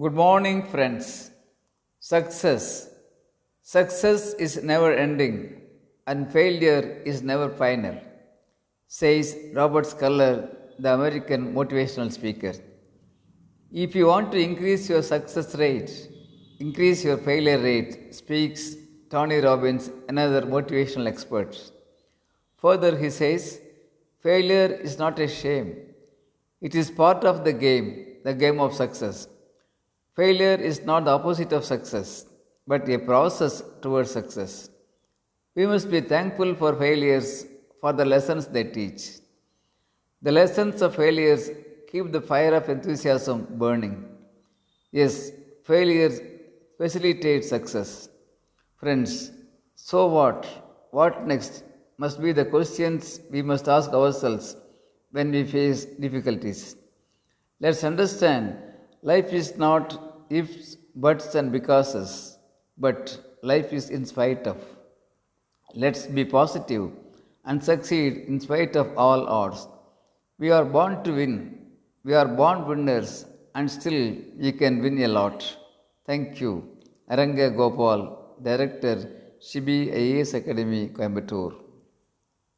Good morning, friends. Success. Success is never ending and failure is never final, says Robert Schuller, the American motivational speaker. If you want to increase your success rate, increase your failure rate, speaks Tony Robbins, another motivational expert. Further, he says, failure is not a shame. It is part of the game, the game of success. Failure is not the opposite of success, but a process towards success. We must be thankful for failures for the lessons they teach. The lessons of failures keep the fire of enthusiasm burning. Yes, failures facilitate success. Friends, so what? What next? Must be the questions we must ask ourselves when we face difficulties. Let's understand life is not ifs, buts, and becauses, but life is in spite of. Let's be positive and succeed in spite of all odds. We are born to win. We are born winners, and still we can win a lot. Thank you. Aranga Gopal, Director, Shibi IAS Academy, Coimbatore.